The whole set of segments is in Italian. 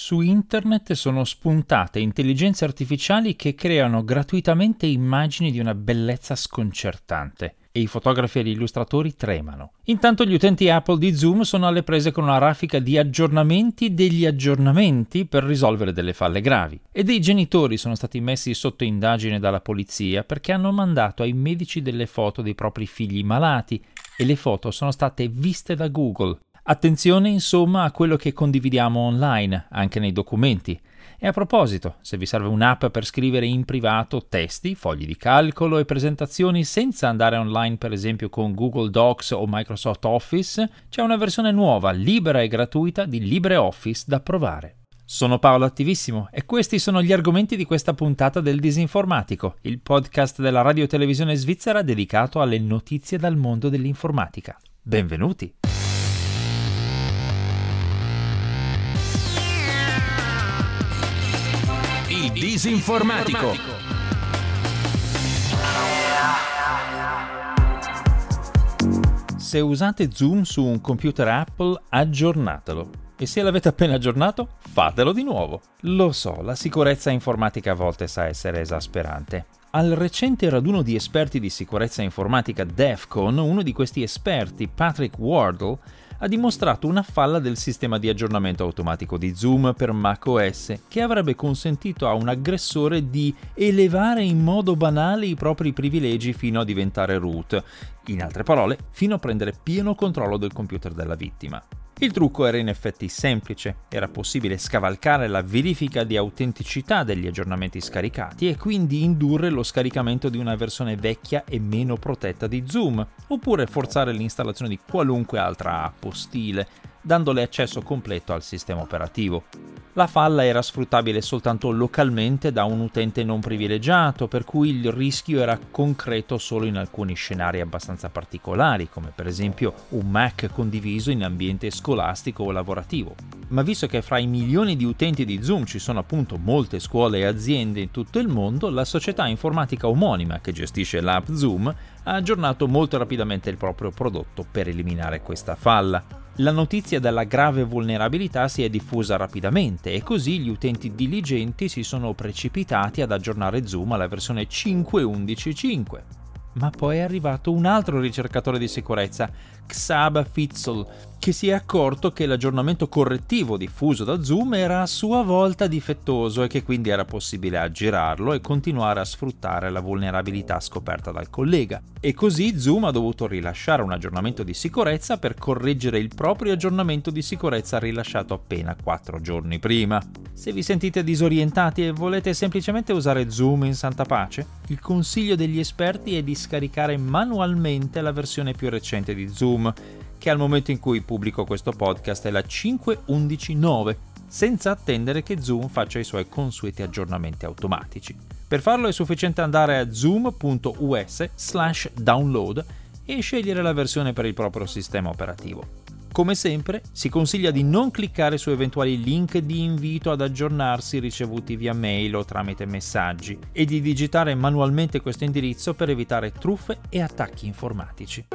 Su internet sono spuntate intelligenze artificiali che creano gratuitamente immagini di una bellezza sconcertante e i fotografi e gli illustratori tremano. Intanto gli utenti Apple di Zoom sono alle prese con una raffica di aggiornamenti degli aggiornamenti per risolvere delle falle gravi. E dei genitori sono stati messi sotto indagine dalla polizia perché hanno mandato ai medici delle foto dei propri figli malati e le foto sono state viste da Google. Attenzione insomma a quello che condividiamo online, anche nei documenti. E a proposito, se vi serve un'app per scrivere in privato testi, fogli di calcolo e presentazioni senza andare online per esempio con Google Docs o Microsoft Office, c'è una versione nuova, libera e gratuita di LibreOffice da provare. Sono Paolo Attivissimo e questi sono gli argomenti di questa puntata del Disinformatico, il podcast della radio televisione svizzera dedicato alle notizie dal mondo dell'informatica. Benvenuti! Disinformatico. Se usate Zoom su un computer Apple, aggiornatelo. E se l'avete appena aggiornato, fatelo di nuovo. Lo so, la sicurezza informatica a volte sa essere esasperante. Al recente raduno di esperti di sicurezza informatica DEFCON, uno di questi esperti, Patrick Wardle, ha dimostrato una falla del sistema di aggiornamento automatico di Zoom per macOS che avrebbe consentito a un aggressore di elevare in modo banale i propri privilegi fino a diventare root, in altre parole, fino a prendere pieno controllo del computer della vittima. Il trucco era in effetti semplice, era possibile scavalcare la verifica di autenticità degli aggiornamenti scaricati e quindi indurre lo scaricamento di una versione vecchia e meno protetta di Zoom, oppure forzare l'installazione di qualunque altra app ostile, dandole accesso completo al sistema operativo. La falla era sfruttabile soltanto localmente da un utente non privilegiato, per cui il rischio era concreto solo in alcuni scenari abbastanza particolari, come per esempio un Mac condiviso in ambiente scolastico o lavorativo. Ma visto che fra i milioni di utenti di Zoom ci sono appunto molte scuole e aziende in tutto il mondo, la società informatica omonima che gestisce l'app Zoom ha aggiornato molto rapidamente il proprio prodotto per eliminare questa falla. La notizia della grave vulnerabilità si è diffusa rapidamente e così gli utenti diligenti si sono precipitati ad aggiornare Zoom alla versione 5.11.5. Ma poi è arrivato un altro ricercatore di sicurezza, Xaba Fitzel, che si è accorto che l'aggiornamento correttivo diffuso da Zoom era a sua volta difettoso e che quindi era possibile aggirarlo e continuare a sfruttare la vulnerabilità scoperta dal collega. E così Zoom ha dovuto rilasciare un aggiornamento di sicurezza per correggere il proprio aggiornamento di sicurezza rilasciato appena 4 giorni prima. Se vi sentite disorientati e volete semplicemente usare Zoom in santa pace, il consiglio degli esperti è di scaricare manualmente la versione più recente di Zoom che al momento in cui pubblico questo podcast è la 5.11.9, senza attendere che Zoom faccia i suoi consueti aggiornamenti automatici. Per farlo è sufficiente andare a zoom.us slash download e scegliere la versione per il proprio sistema operativo. Come sempre, si consiglia di non cliccare su eventuali link di invito ad aggiornarsi ricevuti via mail o tramite messaggi e di digitare manualmente questo indirizzo per evitare truffe e attacchi informatici.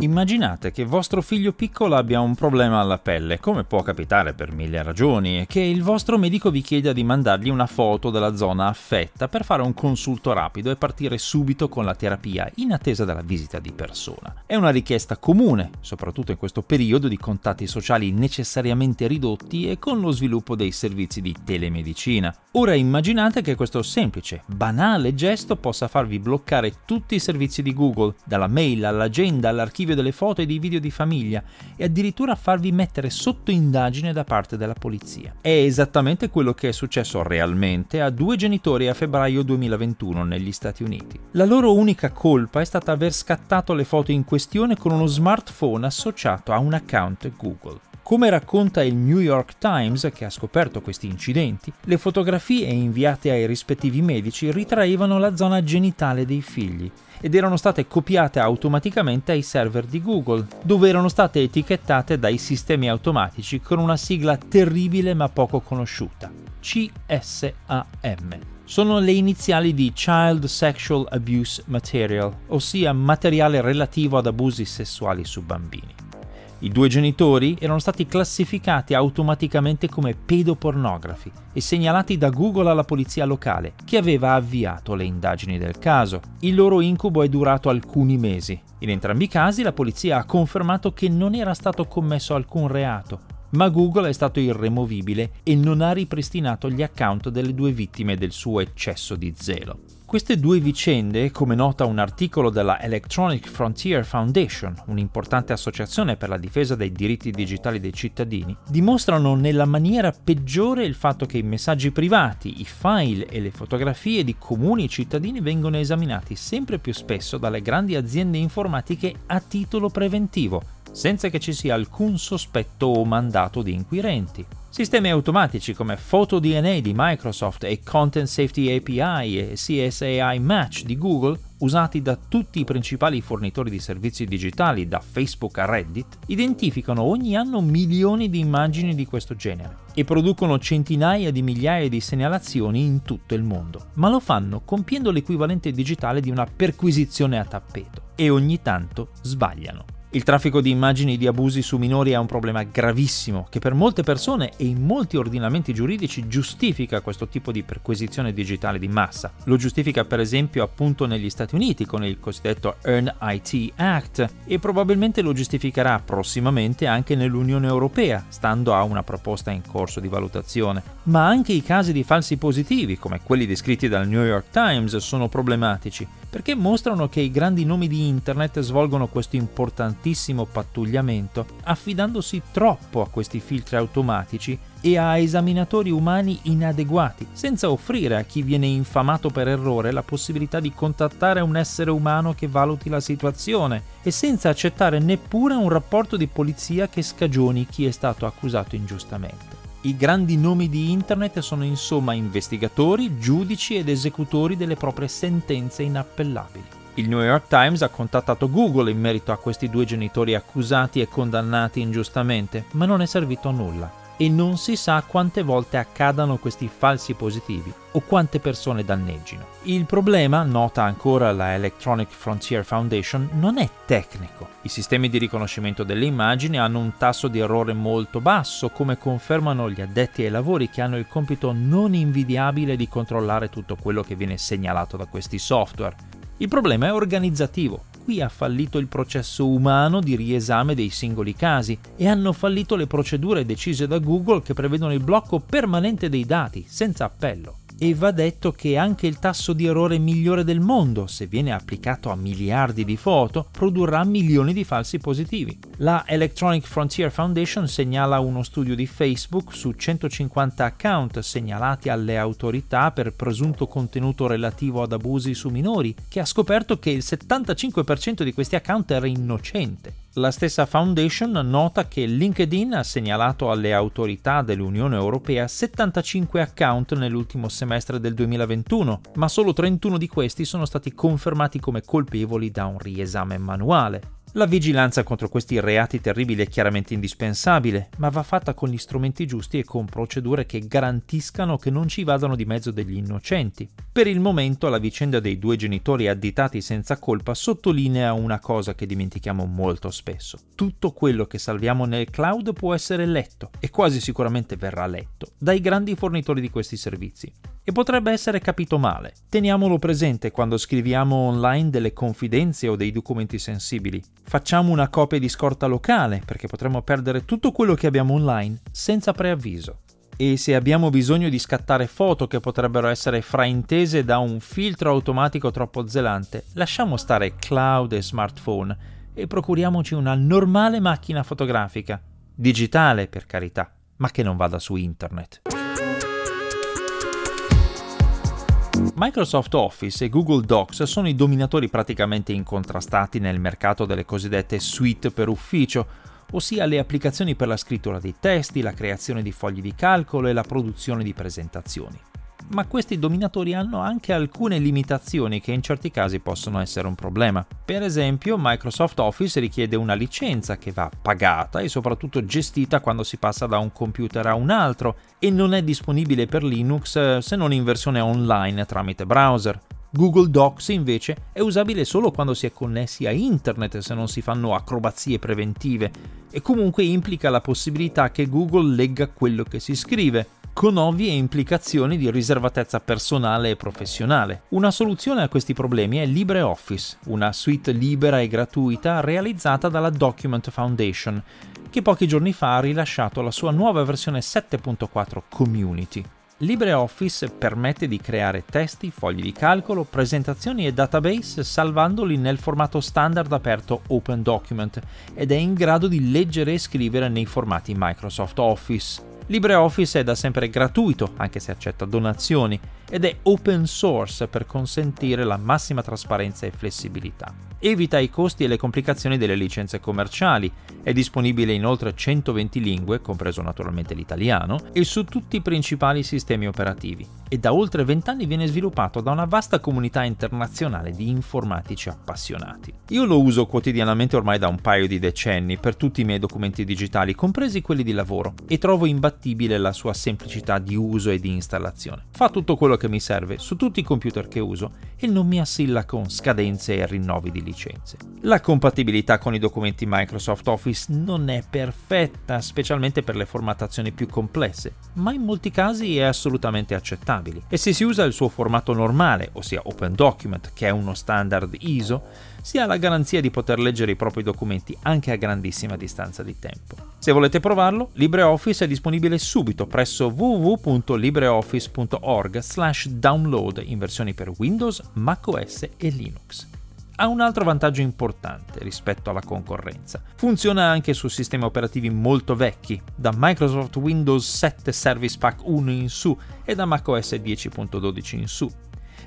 Immaginate che vostro figlio piccolo abbia un problema alla pelle, come può capitare per mille ragioni, e che il vostro medico vi chieda di mandargli una foto della zona affetta per fare un consulto rapido e partire subito con la terapia in attesa della visita di persona. È una richiesta comune, soprattutto in questo periodo di contatti sociali necessariamente ridotti e con lo sviluppo dei servizi di telemedicina. Ora immaginate che questo semplice, banale gesto possa farvi bloccare tutti i servizi di Google, dalla mail all'agenda all'archivio archivio delle foto e dei video di famiglia e addirittura farvi mettere sotto indagine da parte della polizia. È esattamente quello che è successo realmente a due genitori a febbraio 2021 negli Stati Uniti. La loro unica colpa è stata aver scattato le foto in questione con uno smartphone associato a un account Google. Come racconta il New York Times, che ha scoperto questi incidenti, le fotografie inviate ai rispettivi medici ritraevano la zona genitale dei figli ed erano state copiate automaticamente ai server di Google, dove erano state etichettate dai sistemi automatici con una sigla terribile ma poco conosciuta, CSAM. Sono le iniziali di Child Sexual Abuse Material, ossia materiale relativo ad abusi sessuali su bambini. I due genitori erano stati classificati automaticamente come pedopornografi e segnalati da Google alla polizia locale, che aveva avviato le indagini del caso. Il loro incubo è durato alcuni mesi. In entrambi i casi la polizia ha confermato che non era stato commesso alcun reato, ma Google è stato irremovibile e non ha ripristinato gli account delle due vittime del suo eccesso di zelo. Queste due vicende, come nota un articolo della Electronic Frontier Foundation, un'importante associazione per la difesa dei diritti digitali dei cittadini, dimostrano nella maniera peggiore il fatto che i messaggi privati, i file e le fotografie di comuni cittadini vengono esaminati sempre più spesso dalle grandi aziende informatiche a titolo preventivo, senza che ci sia alcun sospetto o mandato di inquirenti. Sistemi automatici come PhotoDNA di Microsoft e Content Safety API e CSAI Match di Google, usati da tutti i principali fornitori di servizi digitali, da Facebook a Reddit, identificano ogni anno milioni di immagini di questo genere e producono centinaia di migliaia di segnalazioni in tutto il mondo. Ma lo fanno compiendo l'equivalente digitale di una perquisizione a tappeto e ogni tanto sbagliano. Il traffico di immagini di abusi su minori è un problema gravissimo che per molte persone e in molti ordinamenti giuridici giustifica questo tipo di perquisizione digitale di massa. Lo giustifica per esempio appunto negli Stati Uniti con il cosiddetto Earn IT Act e probabilmente lo giustificherà prossimamente anche nell'Unione Europea, stando a una proposta in corso di valutazione. Ma anche i casi di falsi positivi, come quelli descritti dal New York Times, sono problematici perché mostrano che i grandi nomi di internet svolgono questo importantissimo pattugliamento affidandosi troppo a questi filtri automatici e a esaminatori umani inadeguati, senza offrire a chi viene infamato per errore la possibilità di contattare un essere umano che valuti la situazione e senza accettare neppure un rapporto di polizia che scagioni chi è stato accusato ingiustamente. I grandi nomi di Internet sono insomma investigatori, giudici ed esecutori delle proprie sentenze inappellabili. Il New York Times ha contattato Google in merito a questi due genitori accusati e condannati ingiustamente, ma non è servito a nulla e non si sa quante volte accadano questi falsi positivi o quante persone danneggino. Il problema, nota ancora la Electronic Frontier Foundation, non è tecnico. I sistemi di riconoscimento delle immagini hanno un tasso di errore molto basso, come confermano gli addetti ai lavori che hanno il compito non invidiabile di controllare tutto quello che viene segnalato da questi software. Il problema è organizzativo qui ha fallito il processo umano di riesame dei singoli casi e hanno fallito le procedure decise da Google che prevedono il blocco permanente dei dati, senza appello e va detto che anche il tasso di errore migliore del mondo, se viene applicato a miliardi di foto, produrrà milioni di falsi positivi. La Electronic Frontier Foundation segnala uno studio di Facebook su 150 account segnalati alle autorità per presunto contenuto relativo ad abusi su minori, che ha scoperto che il 75% di questi account era innocente. La stessa Foundation nota che LinkedIn ha segnalato alle autorità dell'Unione Europea 75 account nell'ultimo semestre del 2021, ma solo 31 di questi sono stati confermati come colpevoli da un riesame manuale. La vigilanza contro questi reati terribili è chiaramente indispensabile, ma va fatta con gli strumenti giusti e con procedure che garantiscano che non ci vadano di mezzo degli innocenti. Per il momento la vicenda dei due genitori additati senza colpa sottolinea una cosa che dimentichiamo molto spesso. Tutto quello che salviamo nel cloud può essere letto, e quasi sicuramente verrà letto, dai grandi fornitori di questi servizi e potrebbe essere capito male. Teniamolo presente quando scriviamo online delle confidenze o dei documenti sensibili. Facciamo una copia di scorta locale perché potremmo perdere tutto quello che abbiamo online senza preavviso. E se abbiamo bisogno di scattare foto che potrebbero essere fraintese da un filtro automatico troppo zelante, lasciamo stare cloud e smartphone e procuriamoci una normale macchina fotografica, digitale per carità, ma che non vada su internet. Microsoft Office e Google Docs sono i dominatori praticamente incontrastati nel mercato delle cosiddette suite per ufficio, ossia le applicazioni per la scrittura di testi, la creazione di fogli di calcolo e la produzione di presentazioni ma questi dominatori hanno anche alcune limitazioni che in certi casi possono essere un problema. Per esempio, Microsoft Office richiede una licenza che va pagata e soprattutto gestita quando si passa da un computer a un altro e non è disponibile per Linux eh, se non in versione online tramite browser. Google Docs invece è usabile solo quando si è connessi a internet se non si fanno acrobazie preventive e comunque implica la possibilità che Google legga quello che si scrive, con ovvie implicazioni di riservatezza personale e professionale. Una soluzione a questi problemi è LibreOffice, una suite libera e gratuita realizzata dalla Document Foundation, che pochi giorni fa ha rilasciato la sua nuova versione 7.4 Community. LibreOffice permette di creare testi, fogli di calcolo, presentazioni e database salvandoli nel formato standard aperto Open Document ed è in grado di leggere e scrivere nei formati Microsoft Office. LibreOffice è da sempre gratuito, anche se accetta donazioni, ed è open source per consentire la massima trasparenza e flessibilità. Evita i costi e le complicazioni delle licenze commerciali, è disponibile in oltre 120 lingue, compreso naturalmente l'italiano, e su tutti i principali sistemi operativi, e da oltre 20 anni viene sviluppato da una vasta comunità internazionale di informatici appassionati. Io lo uso quotidianamente ormai da un paio di decenni per tutti i miei documenti digitali, compresi quelli di lavoro, e trovo imbattibile la sua semplicità di uso e di installazione. Fa tutto quello quello che mi serve su tutti i computer che uso e non mi assilla con scadenze e rinnovi di licenze. La compatibilità con i documenti Microsoft Office non è perfetta, specialmente per le formattazioni più complesse, ma in molti casi è assolutamente accettabile. E se si usa il suo formato normale, ossia Open Document, che è uno standard ISO, si ha la garanzia di poter leggere i propri documenti anche a grandissima distanza di tempo. Se volete provarlo, LibreOffice è disponibile subito presso www.libreoffice.org/download in versioni per Windows, macOS e Linux ha un altro vantaggio importante rispetto alla concorrenza. Funziona anche su sistemi operativi molto vecchi, da Microsoft Windows 7 Service Pack 1 in su e da macOS 10.12 in su,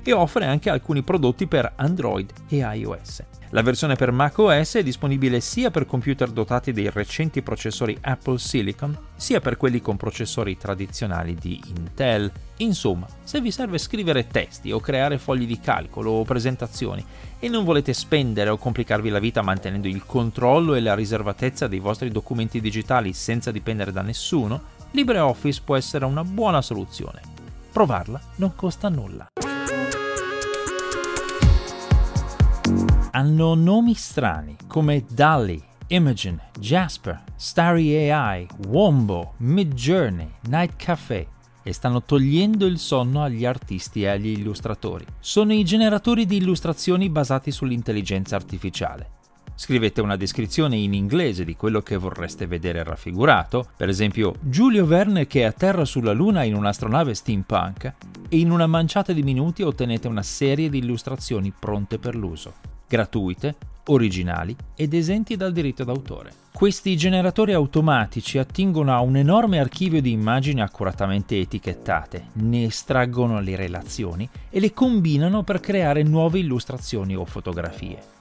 e offre anche alcuni prodotti per Android e iOS. La versione per macOS è disponibile sia per computer dotati dei recenti processori Apple Silicon, sia per quelli con processori tradizionali di Intel. Insomma, se vi serve scrivere testi o creare fogli di calcolo o presentazioni e non volete spendere o complicarvi la vita mantenendo il controllo e la riservatezza dei vostri documenti digitali senza dipendere da nessuno, LibreOffice può essere una buona soluzione. Provarla non costa nulla. Hanno nomi strani come Dali, Imogen, Jasper, Starry AI, Wombo, Midjourney, Night Café e stanno togliendo il sonno agli artisti e agli illustratori. Sono i generatori di illustrazioni basati sull'intelligenza artificiale. Scrivete una descrizione in inglese di quello che vorreste vedere raffigurato, per esempio Giulio Verne che atterra sulla Luna in un'astronave steampunk, e in una manciata di minuti ottenete una serie di illustrazioni pronte per l'uso gratuite, originali ed esenti dal diritto d'autore. Questi generatori automatici attingono a un enorme archivio di immagini accuratamente etichettate, ne estraggono le relazioni e le combinano per creare nuove illustrazioni o fotografie.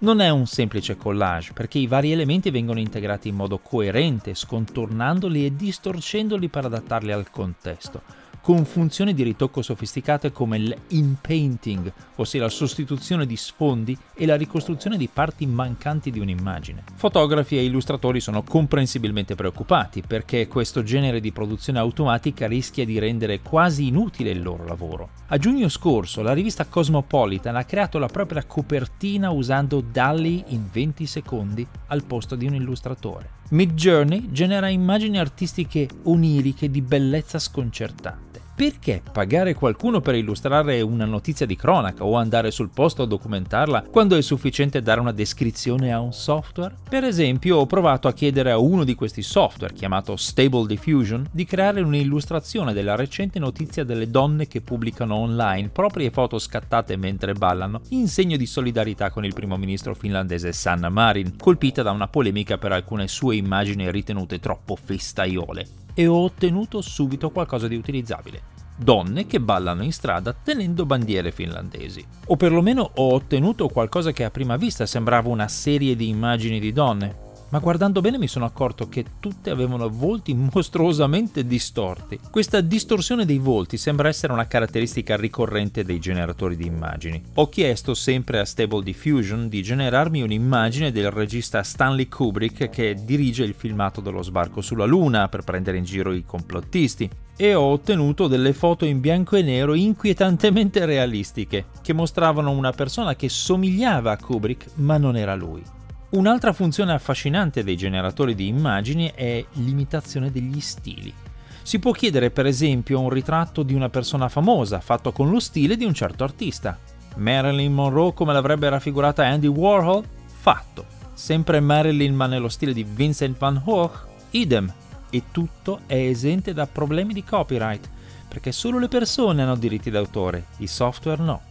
Non è un semplice collage perché i vari elementi vengono integrati in modo coerente, scontornandoli e distorcendoli per adattarli al contesto, con funzioni di ritocco sofisticate come l'in-painting, ossia la sostituzione di sfondi e la ricostruzione di parti mancanti di un'immagine. Fotografi e illustratori sono comprensibilmente preoccupati perché questo genere di produzione automatica rischia di rendere quasi inutile il loro lavoro. A giugno scorso la rivista Cosmopolitan ha creato la propria copertina usando DALI in 20 secondi al posto di un illustratore. Midjourney genera immagini artistiche oniriche di bellezza sconcertante perché pagare qualcuno per illustrare una notizia di cronaca o andare sul posto a documentarla quando è sufficiente dare una descrizione a un software? Per esempio, ho provato a chiedere a uno di questi software, chiamato Stable Diffusion, di creare un'illustrazione della recente notizia delle donne che pubblicano online proprie foto scattate mentre ballano, in segno di solidarietà con il primo ministro finlandese Sanna Marin, colpita da una polemica per alcune sue immagini ritenute troppo festaiole e ho ottenuto subito qualcosa di utilizzabile. Donne che ballano in strada tenendo bandiere finlandesi. O perlomeno ho ottenuto qualcosa che a prima vista sembrava una serie di immagini di donne. Ma guardando bene mi sono accorto che tutte avevano volti mostruosamente distorti. Questa distorsione dei volti sembra essere una caratteristica ricorrente dei generatori di immagini. Ho chiesto sempre a Stable Diffusion di generarmi un'immagine del regista Stanley Kubrick che dirige il filmato dello sbarco sulla Luna per prendere in giro i complottisti e ho ottenuto delle foto in bianco e nero inquietantemente realistiche, che mostravano una persona che somigliava a Kubrick ma non era lui. Un'altra funzione affascinante dei generatori di immagini è l'imitazione degli stili. Si può chiedere per esempio un ritratto di una persona famosa fatto con lo stile di un certo artista. Marilyn Monroe come l'avrebbe raffigurata Andy Warhol? Fatto. Sempre Marilyn ma nello stile di Vincent van Gogh? Idem. E tutto è esente da problemi di copyright, perché solo le persone hanno diritti d'autore, i software no.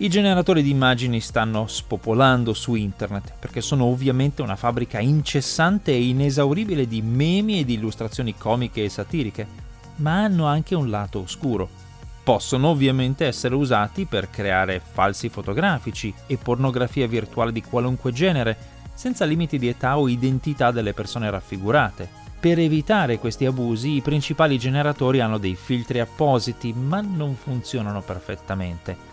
I generatori di immagini stanno spopolando su internet perché sono ovviamente una fabbrica incessante e inesauribile di memi e di illustrazioni comiche e satiriche, ma hanno anche un lato oscuro. Possono ovviamente essere usati per creare falsi fotografici e pornografia virtuale di qualunque genere, senza limiti di età o identità delle persone raffigurate. Per evitare questi abusi i principali generatori hanno dei filtri appositi, ma non funzionano perfettamente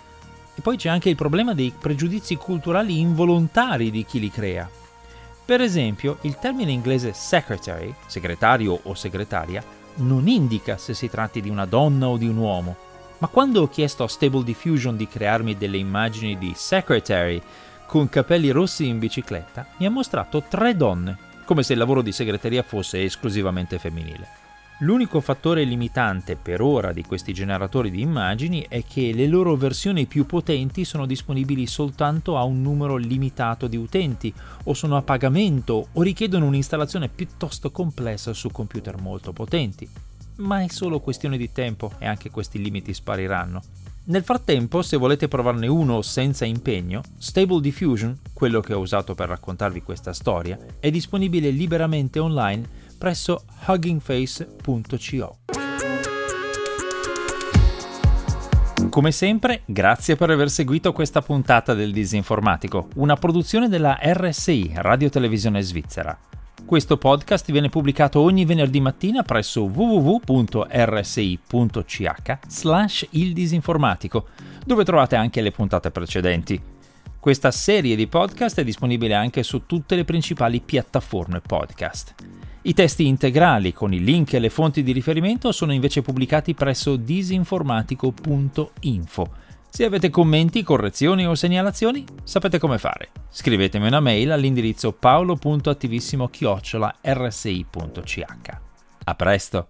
e poi c'è anche il problema dei pregiudizi culturali involontari di chi li crea. Per esempio, il termine inglese secretary, segretario o segretaria, non indica se si tratti di una donna o di un uomo. Ma quando ho chiesto a Stable Diffusion di crearmi delle immagini di secretary con capelli rossi in bicicletta, mi ha mostrato tre donne, come se il lavoro di segreteria fosse esclusivamente femminile. L'unico fattore limitante per ora di questi generatori di immagini è che le loro versioni più potenti sono disponibili soltanto a un numero limitato di utenti, o sono a pagamento, o richiedono un'installazione piuttosto complessa su computer molto potenti. Ma è solo questione di tempo e anche questi limiti spariranno. Nel frattempo, se volete provarne uno senza impegno, Stable Diffusion, quello che ho usato per raccontarvi questa storia, è disponibile liberamente online presso huggingface.co. Come sempre, grazie per aver seguito questa puntata del Disinformatico, una produzione della RSI, Radio Televisione Svizzera. Questo podcast viene pubblicato ogni venerdì mattina presso www.rsi.ch slash il disinformatico, dove trovate anche le puntate precedenti. Questa serie di podcast è disponibile anche su tutte le principali piattaforme podcast. I testi integrali con i link e le fonti di riferimento sono invece pubblicati presso disinformatico.info. Se avete commenti, correzioni o segnalazioni, sapete come fare. Scrivetemi una mail all'indirizzo paolo.attivissimo-rsi.ch. A presto!